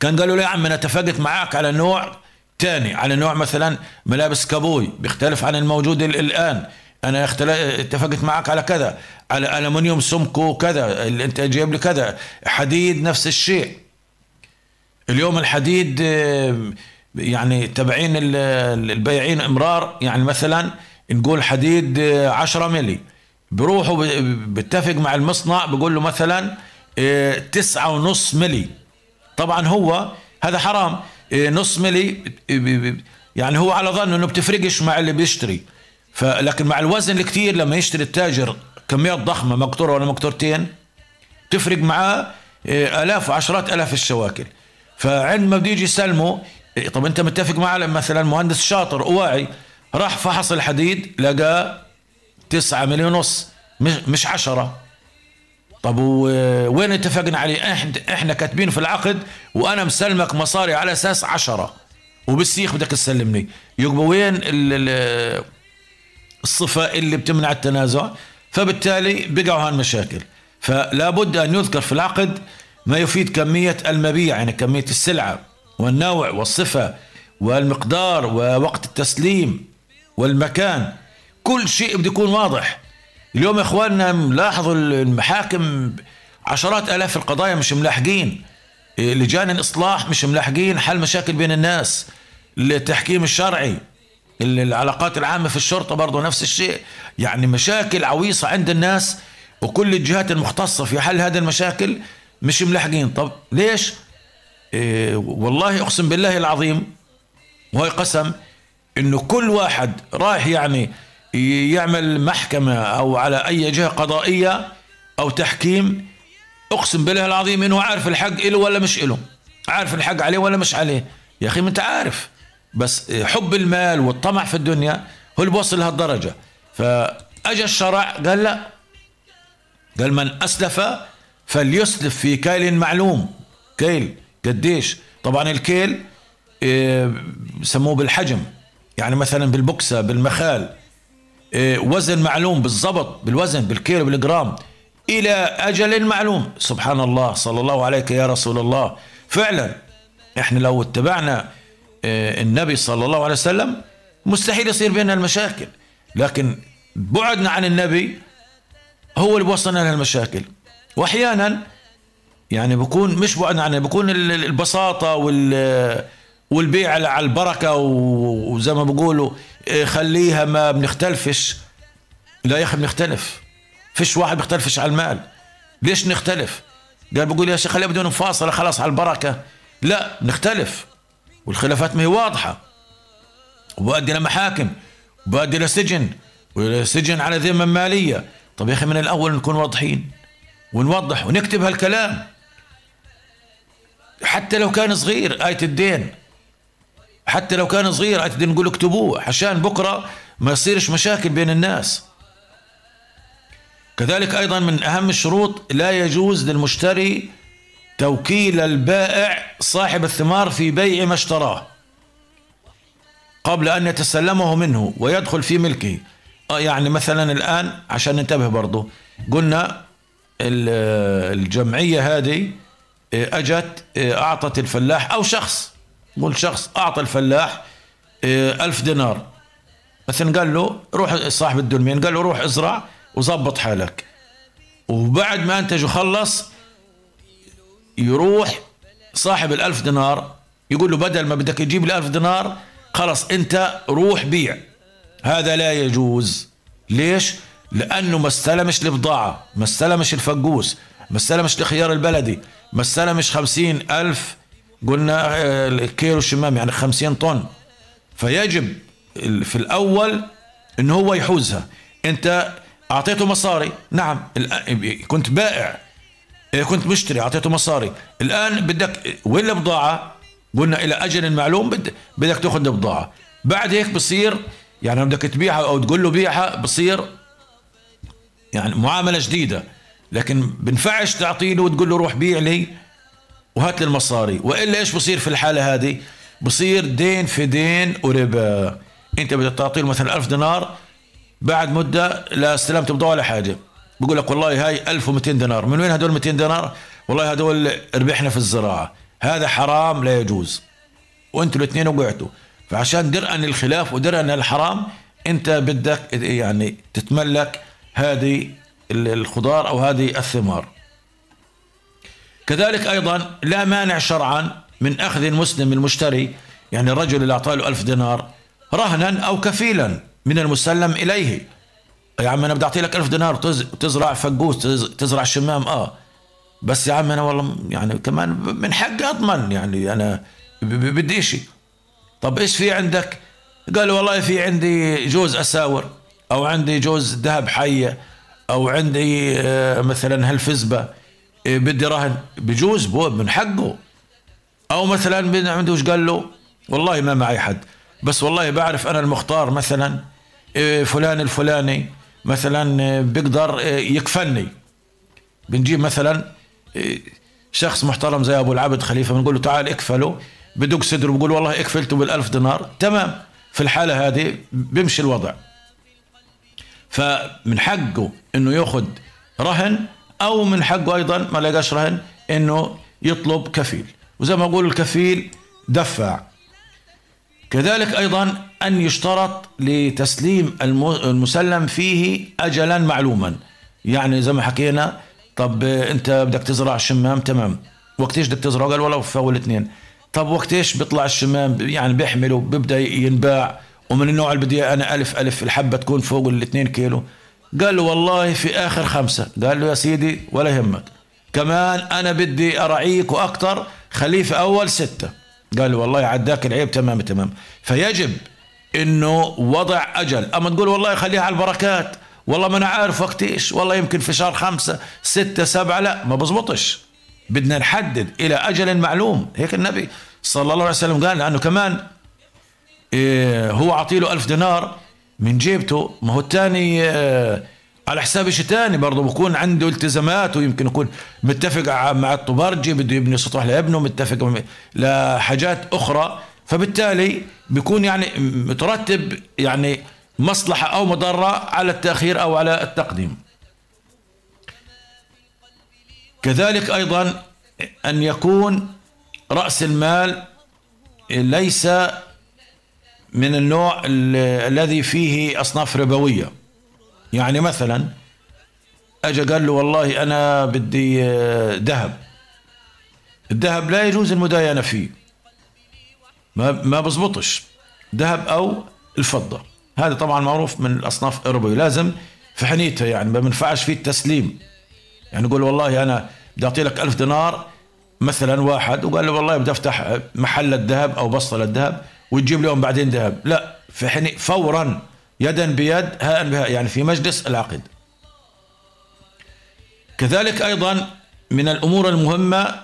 كان قالوا لي يا عم أنا اتفقت معاك على نوع تاني على نوع مثلا ملابس كابوي بيختلف عن الموجود ال- الآن. أنا اتفقت معاك على كذا على الومنيوم سمكه كذا اللي أنت جايب لي كذا حديد نفس الشيء. اليوم الحديد آه، يعني تبعين ال- ال- البياعين إمرار يعني مثلا نقول حديد آه، 10 ملي بروحوا ب- بتفق مع المصنع بقول له مثلا آه، تسعة ونص ملي طبعا هو هذا حرام. إيه، نص ملي يعني هو على ظن إنه بتفرقش مع اللي بيشتري. فلكن مع الوزن الكتير لما يشتري التاجر كميات ضخمة مقطوره ولا مقطورتين تفرق معاه إيه، آلاف وعشرات آلاف الشواكل. فعندما بده يجي يسلمه إيه، طب أنت متفق مع مثلا مهندس شاطر وواعي راح فحص الحديد لقى تسعة مليون ونص مش مش عشرة. طب وين اتفقنا عليه؟ إحنا كاتبين في العقد وأنا مسلمك مصاري على أساس عشرة. وبالسيخ بدك تسلمني. يبقى وين ال- ال- الصفة اللي بتمنع التنازع؟ فبالتالي بقعوا هالمشاكل فلا بد أن يذكر في العقد ما يفيد كمية المبيع يعني كمية السلعة والنوع والصفة والمقدار ووقت التسليم. والمكان. كل شيء بده يكون واضح. اليوم يا إخواننا ملاحظوا المحاكم عشرات آلاف القضايا مش ملاحقين. لجان الاصلاح مش ملاحقين حل مشاكل بين الناس. التحكيم الشرعي ال- العلاقات العامة في الشرطة برضه نفس الشيء. يعني مشاكل عويصة عند الناس وكل الجهات المختصة في حل هذه المشاكل مش ملاحقين. طب ليش؟ إيه والله أقسم بالله العظيم وهي قسم إنه كل واحد رايح يعني يعمل محكمة أو على أي جهة قضائية أو تحكيم أقسم بالله العظيم إنه عارف الحق له ولا مش له عارف الحق عليه ولا مش عليه. يا أخي ما أنت عارف. بس حب المال والطمع في الدنيا هو اللي بوصل لهالدرجة. فأجى الشرع قال لا. قال من أسلف فليسلف في كيل معلوم. كيل قديش؟ طبعا الكيل إيه، بسموه بالحجم. يعني مثلا بالبكسة بالمخال إيه، وزن معلوم بالضبط بالوزن بالكيلو بالجرام إلى أجل معلوم. سبحان الله صلى الله عليك يا رسول الله. فعلا إحنا لو اتبعنا إيه، النبي صلى الله عليه وسلم مستحيل يصير بيننا المشاكل. لكن بعدنا عن النبي هو اللي بوصلنا للمشاكل واحيانا يعني بكون مش بعد عنه بكون ال- ال- البساطة وال والبيع على و- وزي ما بيقولوا إيه، خليها ما بنختلفش. لا يا أخي بنختلف. فيش واحد بيختلفش على المال. ليش نختلف؟ قال بقول يا شيخ خليها بدون مفاصلة خلاص على البركة. لا نختلف. والخلافات ما هي واضحة. وبؤدي لمحاكم وبؤدي لسجن وسجن على ذمة مالية. طب يا أخي من الأول نكون واضحين ونوضح ونكتب هالكلام. حتى لو كان صغير آية الدين. حتى لو كان صغير الدين نقول اكتبوه عشان بكرة ما يصيرش مشاكل بين الناس. كذلك أيضا من أهم الشروط لا يجوز للمشتري توكيل البائع صاحب الثمار في بيع ما اشتراه قبل أن يتسلمه منه ويدخل في ملكه. آه يعني مثلا الآن عشان ننتبه برضو قلنا ال- الجمعية هذه آه، أجت آه، أعطت الفلاح أو شخص. قول شخص أعطى الفلاح آه، ألف دينار. مثلا قال له روح صاحب الدلمين قال له روح ازرع وظبط حالك. وبعد ما أنتج وخلص يروح صاحب الألف دينار يقول له بدل ما بدك تجيب الألف دينار خلص أنت روح بيع. هذا لا يجوز. ليش؟ لأنه ما استلمش البضاعة ما استلمش الفقوس ما استلمش الخيار البلدي ما استلمش خمسين ألف قلنا آه، الكيلو الشمام يعني خمسين طن. فيجب في الأول إن هو يحوزها. أنت أعطيته مصاري. نعم كنت بائع. إيه، كنت مشتري أعطيته مصاري. الآن بدك وين البضاعة؟ قلنا إلى أجل معلوم بد- بدك تأخذ البضاعة. بعد هيك بصير يعني بدك تبيعها أو تقول له بيعها بصير يعني معاملة جديدة. لكن بنفعش تعطي له وتقول له روح بيع لي. وهات لي المصاري. وإلا إيش بصير في الحالة هذه؟ بصير دين في دين وربا. أنت بدك تعطي له مثلا 1000 دينار بعد مدة لا استلمت بضاعة ولا حاجة. بقول لك والله هاي 1200 دينار. من وين هدول 200 دينار؟ والله هدول ربحنا في الزراعة. هذا حرام لا يجوز. وأنتوا الاثنين وقعتوا. فعشان درءا للخلاف ودرءا للحرام أنت بدك يعني تتملك هذه الخضار أو هذه الثمار. كذلك أيضا لا مانع شرعا من أخذ المسلم المشتري يعني الرجل اللي أعطاه له ألف دينار رهنا أو كفيلا من المسلم إليه. يا عم أنا بدي أعطي لك ألف دينار تز- تزرع فقوس تز- تزرع شمام آه. بس يا عم أنا والله يعني كمان من حقي أضمن يعني أنا بدي شيء طب إيش في عندك؟ قال والله في عندي جوز أساور أو عندي جوز ذهب حية أو عندي آه، مثلا هالفزبة. بدي رهن. بجوز بو من حقه. أو مثلا عنده وش قال له؟ والله ما معي حد. بس والله بعرف أنا المختار مثلا إيه، فلان الفلاني مثلا إيه، بيقدر إيه، يكفلني. بنجيب مثلا إيه، شخص محترم زي أبو العبد خليفة بنقول له تعال اكفله. بدق صدره بقول والله اكفلته بالألف دينار. تمام. في الحالة هذه بيمشي الوضع. فمن حقه إنه يأخذ رهن أو من حقه أيضا ما لقاش رهن إنه يطلب كفيل. وزي ما أقول الكفيل دفع. كذلك أيضا أن يشترط لتسليم الم- المسلم فيه اجلا معلوما. يعني زي ما حكينا طب أنت بدك تزرع شمام تمام. وقت إيش بدك تزرع قال والله في أول اثنين. طب وقت إيش بيطلع الشمام؟ يعني بيحمله بيبدأ ينباع. ومن النوع اللي بدي أنا ألف ألف الحبة تكون فوق الإثنين كيلو. قال له والله في آخر خمسة. قال له يا سيدي ولا يهمك. كمان أنا بدي أرعيك وأكثر خليه في أول ستة. قال له والله عداك العيب تمام تمام. فيجب إنه وضع أجل. أما تقول والله خليها على البركات. والله ما أنا عارف وقت إيش. والله يمكن في شهر خمسة ستة سبعة لا ما بزبطش. بدنا نحدد إلى أجل معلوم. هيك النبي صلى الله عليه وسلم قال لأنه كمان إيه هو عطيله ألف دينار من جيبته. ما هو الثاني آه، على حساب شيء ثاني؟ برضه بكون عنده التزامات ويمكن يكون متفق مع الطبارجي بده يبني سطح لابنه متفق لحاجات أخرى. فبالتالي بيكون يعني مترتب يعني مصلحة أو مضرة على التأخير أو على التقديم. كذلك أيضا أن يكون رأس المال ليس من النوع ال- الذي فيه أصناف ربوية. يعني مثلا أجا قال له والله أنا بدي آه، ذهب. الذهب لا يجوز المداينة فيه. ما ما بزبطش. ذهب أو الفضة. هذا طبعا معروف من الأصناف الربوية. لازم في حنيتها يعني ما بينفعش فيه التسليم. يعني يقول والله أنا بدي أعطي لك ألف دينار مثلا واحد وقال له والله بدي أفتح محل الذهب أو بسطة للذهب وتجيب لهم بعدين ذهب. لا في حني فورا يدا بيد هاء بهاء يعني في مجلس العقد كذلك أيضا من الأمور المهمة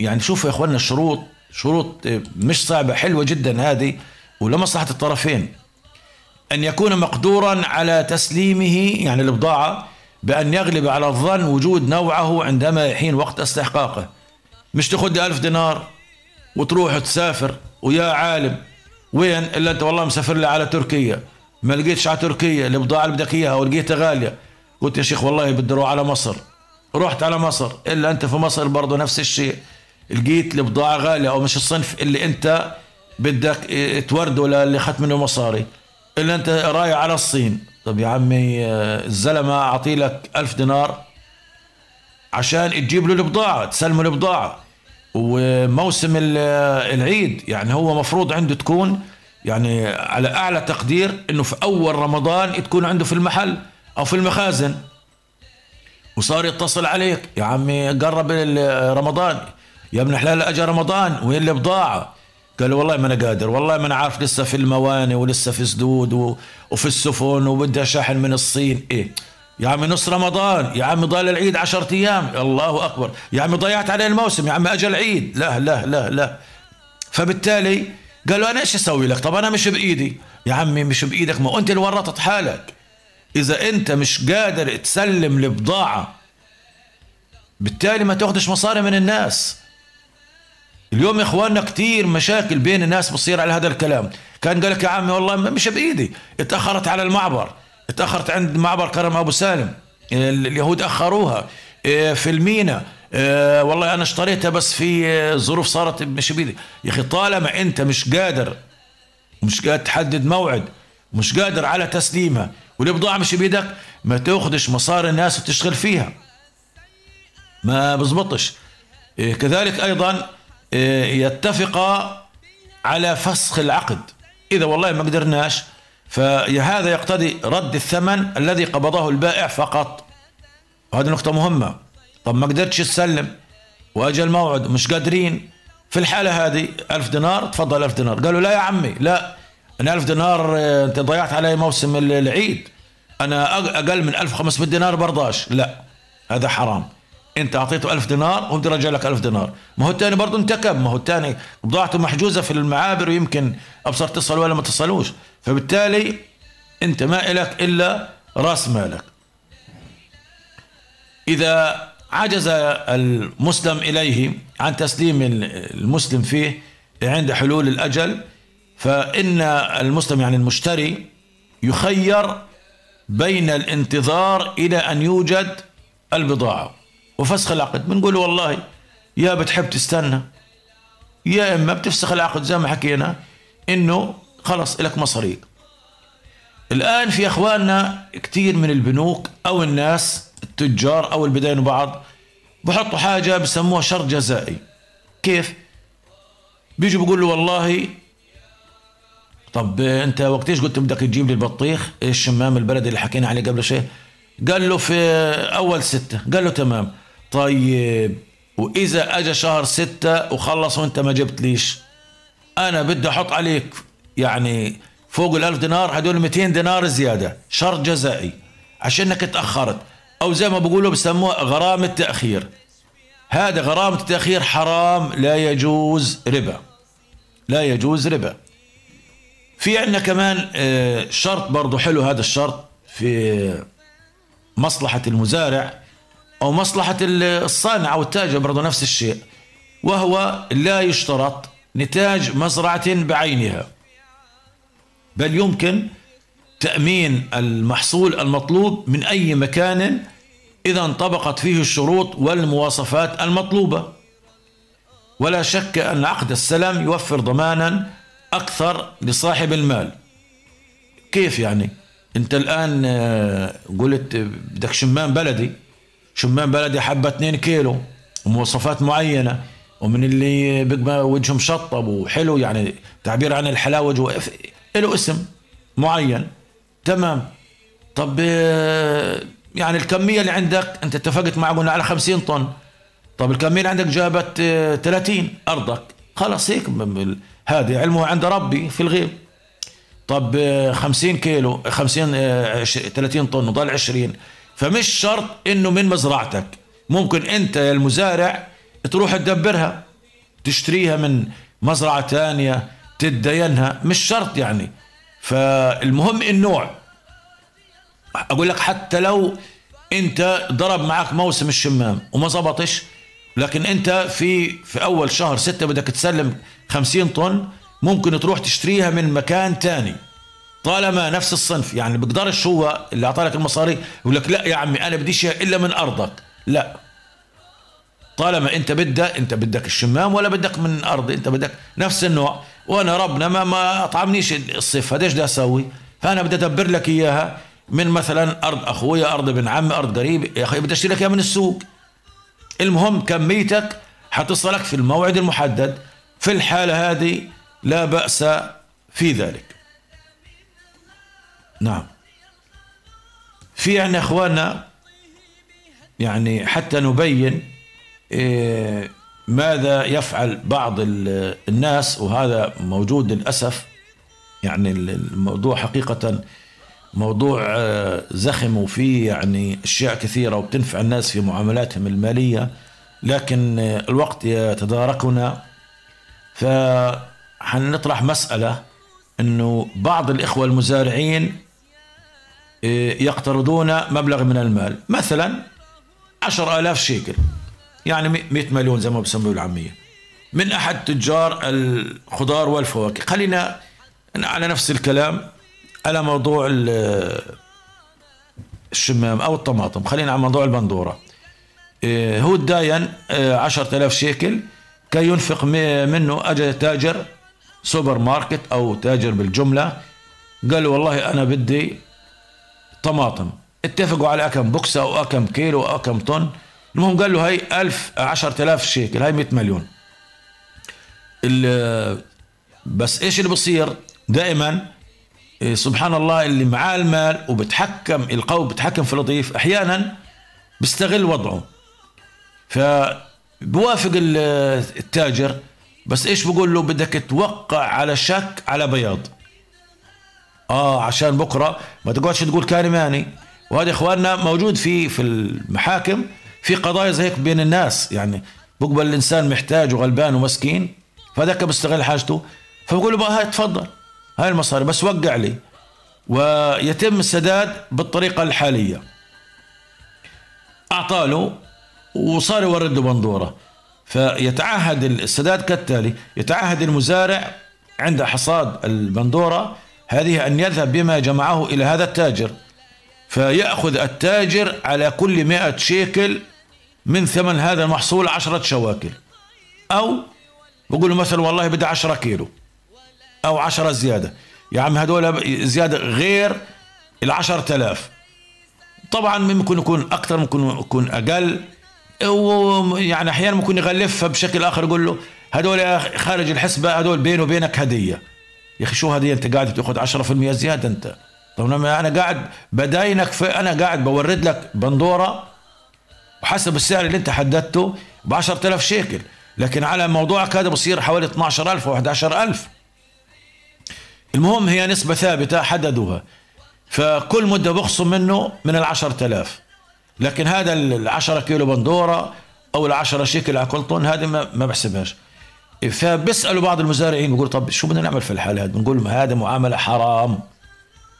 يعني شوفوا يا إخواننا الشروط شروط مش صعبة حلوة جدا هذه ولمصلحة الطرفين. أن يكون مقدورا على تسليمه يعني البضاعة بأن يغلب على الظن وجود نوعه عندما يحين وقت استحقاقه. مش تاخد ألف دينار. وتروح تسافر ويا عالم. وين؟ إلا أنت والله مسافر لي على تركيا. ما لقيتش على تركيا البضاعة اللي بدك إياها ولقيتها غالية. قلت يا شيخ والله بدي أروح على مصر. رحت على مصر. إلا أنت في مصر برضه نفس الشيء. لقيت البضاعة غالية أو مش الصنف اللي أنت بدك تورده اللي أخذت منه مصاري. إلا أنت رايح على الصين. طب يا عمي الزلمة أعطي لك ألف دينار عشان تجيب له البضاعة تسلمه البضاعة. وموسم ال- العيد يعني هو مفروض عنده تكون يعني على أعلى تقدير إنه في أول رمضان تكون عنده في المحل أو في المخازن. وصار يتصل عليك يا عمي قرب رمضان يا ابن حلال أجى رمضان وين البضاعه قال والله ما أنا قادر والله ما أنا عارف لسه في المواني ولسه في سدود. وفي السفن وبدها شحن من الصين. إيه. يا عمي نص رمضان يا عمي ضال العيد عشرة أيام. الله أكبر. يا عمي ضيعت عليه الموسم يا عمي اجى العيد. لا لا لا لا. فبالتالي قالوا أنا إيش أسوي لك؟ طب أنا مش بإيدي. يا عمي مش بإيدك ما أنت اللي ورطت حالك. إذا أنت مش قادر تسلم البضاعه بالتالي ما تاخدش مصاري من الناس. اليوم يا إخواننا كتير مشاكل بين الناس بتصير على هذا الكلام. كان قال لك يا عمي والله مش بإيدي. اتأخرت على المعبر. اتأخرت عند معبر كرم أبو سالم. ال- اليهود أخروها. آه، في المينا. آه، والله أنا اشتريتها بس في ظروف صارت مش بايدي يا أخي طالما أنت مش قادر مش قادر تحدد موعد مش قادر على تسليمها والبضاعة مش بيدك ما تاخدش مصاري الناس وتشتغل فيها. ما بزبطش. إيه، كذلك أيضا إيه، يتفقا على فسخ العقد. إذا والله ما قدرناش فهذا يقتضي رد الثمن الذي قبضه البائع فقط. وهذه نقطة مهمة. طب ما قدرتش تسلم. وأجى الموعد. مش قادرين. في الحالة هذه ألف دينار. تفضل ألف دينار. قالوا لا يا عمي. لا. أنا ألف دينار آه، أنت ضيعت علي موسم ال- العيد. أنا أق- أقل من 1500 دينار برضاش لا. هذا حرام. أنت أعطيته ألف دينار وهم رجع لك ألف دينار. ما هو الثاني برضه انتكب ما هو الثاني بضاعته محجوزة في المعابر ويمكن أبصر تصل ولا ما تصلوش. فبالتالي أنت ما إلك إلا رأس مالك. إذا عجز المسلم إليه عن تسليم المسلم فيه عند حلول الأجل فإن المسلم يعني المشتري يخير بين الانتظار إلى أن يوجد البضاعة. وفسخ العقد. بنقول له والله يا بتحب تستنى يا إما بتفسخ العقد زي ما حكينا إنه خلص لك مصاريك الآن في أخواننا كثير من البنوك أو الناس التجار أو اللي بدينوا بعض بحطوا حاجة بسموها شرط جزائي. كيف؟ بيجوا بيقولوا والله طب أنت وقت إيش قلت بدك تجيب لي البطيخ؟ الشمام البلدي اللي حكينا عليه قبل شيء قال له في أول ستة. قال له تمام. طيب. وإذا أجى شهر ستة وخلص وأنت ما جبت ليش أنا بدي أحط عليك يعني فوق الألف دينار هدول 200 دينار زيادة شرط جزائي عشانك تأخرت. أو زي ما بيقولوا بسموها غرامة تأخير. هذا غرامة التأخير حرام لا يجوز ربا. لا يجوز ربا. في عندنا كمان آه، شرط برضو حلو هذا الشرط في مصلحة المزارع. أو مصلحة الصانع أو التاجر برضو نفس الشيء. وهو لا يشترط نتاج مزرعة بعينها. بل يمكن تأمين المحصول المطلوب من أي مكان إذا انطبقت فيه الشروط والمواصفات المطلوبة. ولا شك أن عقد السلم يوفر ضمانا أكثر لصاحب المال. كيف يعني؟ أنت الآن آه، قلت بدك شمام بلدي. شمام بلدي حبة 2 كيلو ومواصفات معينة ومن اللي بيبقى وجهه مشطب وحلو يعني تعبير عن الحلاوة جوا له اسم معين. تمام. طب آه، يعني الكمية اللي عندك انت اتفقت معه قلنا على 50 طن. طب الكمية اللي عندك جابت آه، 30 أرضك. خلاص هيك هذه علمه عند ربي في الغيب. طب آه، 50 كيلو 50 آه، عش- 30 طن وضل 20 فمش شرط إنه من مزرعتك. ممكن أنت يا المزارع تروح تدبرها تشتريها من مزرعة ثانية تدينها مش شرط يعني. فالمهم النوع. أقول لك حتى لو أنت ضرب معك موسم الشمام وما زبطش لكن أنت في في أول شهر ستة بدك تسلم 50 طن ممكن تروح تشتريها من مكان تاني. طالما نفس الصنف يعني بقدرش هو اللي اعطاك المصاري يقول لك لا يا عمي أنا بديش إلا من أرضك. لا. طالما أنت بدك أنت بدك الشمام ولا بدك من ارضي أنت بدك نفس النوع. وأنا ربنا ما ما أطعمنيش الصيف هذا إيش بدي أسوي؟ فأنا بدي أدبر لك إياها من مثلا أرض أخويا أرض ابن عمي أرض قريب. يا أخي بدي أشتري لك إياها من السوق. المهم كميتك حتصلك في الموعد المحدد. في الحالة هذه لا بأس في ذلك. نعم. في عندنا إخواننا يعني حتى نبين إيه، ماذا يفعل بعض ال- الناس وهذا موجود للأسف. يعني ال- الموضوع حقيقة موضوع آه، زخم وفيه يعني أشياء كثيرة وبتنفع الناس في معاملاتهم المالية. لكن آه، الوقت يتداركنا. فحنطرح مسألة أنه بعض الإخوة المزارعين يقترضون مبلغ من المال. مثلا عشر آلاف شيكل. يعني مئة- مئة مليون زي ما بسموه العامية. من أحد تجار الخضار والفواكه. خلينا على نفس الكلام على موضوع ال- الشمام أو الطماطم. خلينا على موضوع البندورة. إيه، هو تداين عشرة آلاف شيكل. كي ينفق منه أجى تاجر سوبر ماركت أو تاجر بالجملة قال له والله أنا بدي طماطم. اتفقوا على كم بوكسة أو كم كيلو أو كم طن. المهم قال له هاي ألف عشرة آلاف شيكل هاي 100 مليون. بس إيش اللي بصير؟ دائما إيه، سبحان الله اللي معاه المال وبتحكم القوي بتحكم في اللطيف أحيانا بيستغل وضعه. فبوافق ال- التاجر بس إيش بقول له؟ بدك توقع على شك على بياض. آه عشان بكرة. ما تقعدش تقول كان ماني. وهذا إخواننا موجود في في المحاكم في قضايا زي هيك بين الناس. يعني بقبل الإنسان محتاج وغلبان ومسكين فذاك بيستغل حاجته. فبقول له بقى هاي تفضل. هاي المصاري بس وقع لي. ويتم السداد بالطريقة الحالية. أعطى له وصار يورد له بندوره فيتعهد السداد كالتالي. يتعهد المزارع عند حصاد البندوره هذه أن يذهب بما جمعه إلى هذا التاجر فيأخذ التاجر على كل مئة شيكل من ثمن هذا المحصول عشرة شواكل. أو بقول له مثلا والله بدي عشرة كيلو أو عشرة زيادة. يا عم هذول زيادة غير العشرة آلاف. طبعا ممكن يكون أكثر ممكن يكون أقل. ويعني أحيانا ممكن يغلفها بشكل آخر يقول له أخي خارج الحسبة هذول بيني وبينك هدية. يا أخي شو هديه أنت قاعد تأخذ 10% زيادة أنت. طب لما أنا قاعد بداينك في أنا قاعد بورد لك بندورة وحسب السعر اللي أنت حددته ب 10000 شيكل. لكن على موضوعك هذا بصير حوالي 12000 و 11000 المهم هي نسبة ثابتة حددوها. فكل مدة بخصم منه من العشرة آلاف. لكن هذا العشرة كيلو بندورة أو العشرة شيكل على كل طن هذه ما بحسبهاش. فبيسألوا بعض المزارعين بيقولوا طب شو بدنا نعمل في الحالة هذه؟ بنقول لهم هذا معاملة حرام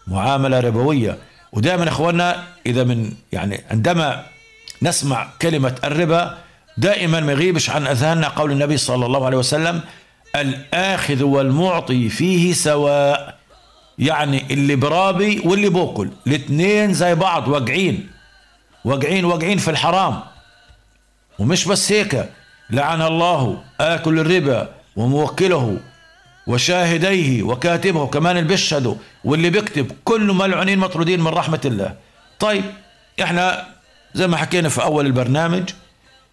معاملة ربوية. ودائما إخواننا إذا من يعني عندما نسمع كلمة الربا دائما ما يغيبش عن أذهاننا قول النبي صلى الله عليه وسلم الآخذ والمعطي فيه سواء يعني اللي برابي واللي بوكل. الاثنين زي بعض واقعين واقعين واقعين في الحرام. ومش بس هيك لعن الله آكل الربا وموكله وشاهديه وكاتبه كمان اللي بيشهدوا واللي بيكتب. كله ملعونين مطرودين من رحمة الله. طيب إحنا زي ما حكينا في أول البرنامج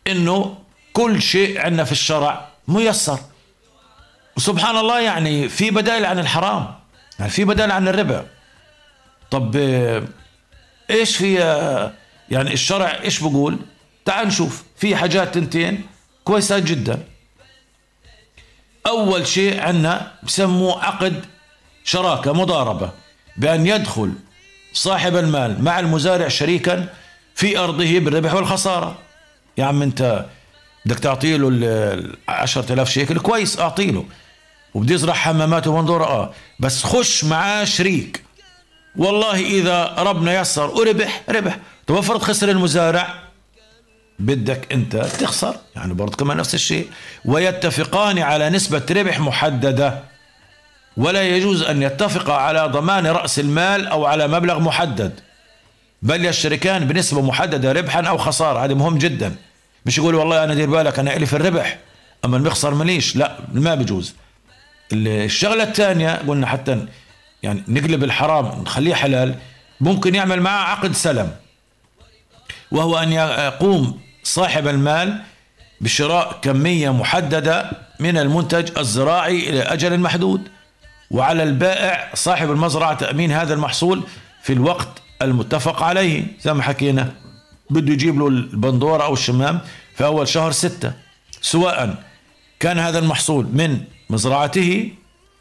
إنه كل شيء عندنا في الشرع ميسر. وسبحان الله يعني في بدائل عن الحرام يعني في بدائل عن الربا. طب إيش في يعني الشرع إيش بقول تعال نشوف. في حاجات تنتين. كويسة جدا. أول شيء عندنا بسموه عقد شراكة مضاربة بأن يدخل صاحب المال مع المزارع شريكا في أرضه بالربح والخسارة. يا عم أنت بدك تعطي له ال 10000 شيكل؟ كويس أعطي له وبده يزرع حمامات ومنظورة آه. بس خش معاه شريك. والله إذا ربنا يسر وربح ربح. طب افرض خسر المزارع بدك انت تخسر. يعني برضه كمان نفس الشيء. ويتفقان على نسبة ربح محددة. ولا يجوز أن يتفقا على ضمان رأس المال أو على مبلغ محدد. بل يشتركان بنسبة محددة ربحا أو خسارة. هذا مهم جدا. مش يقول والله أنا دير بالك أنا إلي في الربح. أما المخسر ماليش لا ما بجوز. الشغلة الثانية قلنا حتى يعني نقلب الحرام نخليه حلال. ممكن يعمل معه عقد سلم. وهو أن يقوم صاحب المال بشراء كمية محددة من المنتج الزراعي إلى أجل محدود. وعلى البائع صاحب المزرعة تأمين هذا المحصول في الوقت المتفق عليه. زي ما حكينا بده يجيب له البندورة أو الشمام في أول شهر ستة. سواء كان هذا المحصول من مزرعته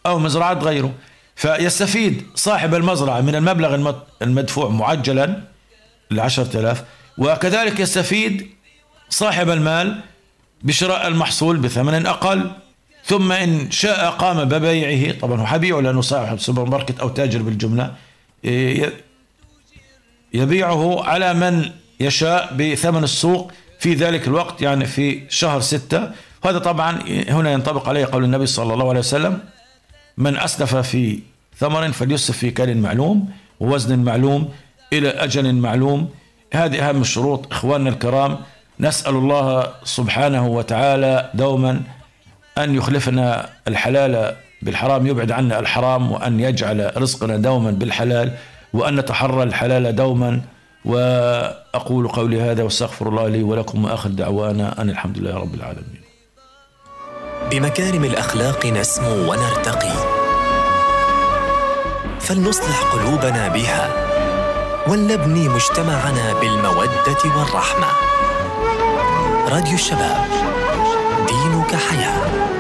أو مزرعة غيره. فيستفيد صاحب المزرعة من المبلغ المدفوع معجلا العشرة آلاف وكذلك يستفيد صاحب المال بشراء المحصول بثمن أقل ثم إن شاء قام ببيعه. طبعا هو حبيعه لأنه صاحب سوبر ماركت أو تاجر بالجملة. يبيعه على من يشاء بثمن السوق في ذلك الوقت يعني في شهر ستة. هذا طبعا هنا ينطبق عليه قول النبي صلى الله عليه وسلم من أسلف في ثمر فليسلف في كال معلوم ووزن معلوم إلى أجل معلوم. هذه أهم الشروط إخواننا الكرام. نسأل الله سبحانه وتعالى دوما أن يخلفنا الحلال بالحرام يبعد عنا الحرام وأن يجعل رزقنا دوما بالحلال وأن نتحرى الحلال دوما. وأقول قولي هذا واستغفر الله لي ولكم وآخر دعوانا أن الحمد لله رب العالمين. بمكارم الأخلاق نسمو ونرتقي. فلنصلح قلوبنا بها ولنبني مجتمعنا بالمودة والرحمة. راديو الشباب. دينك حياة.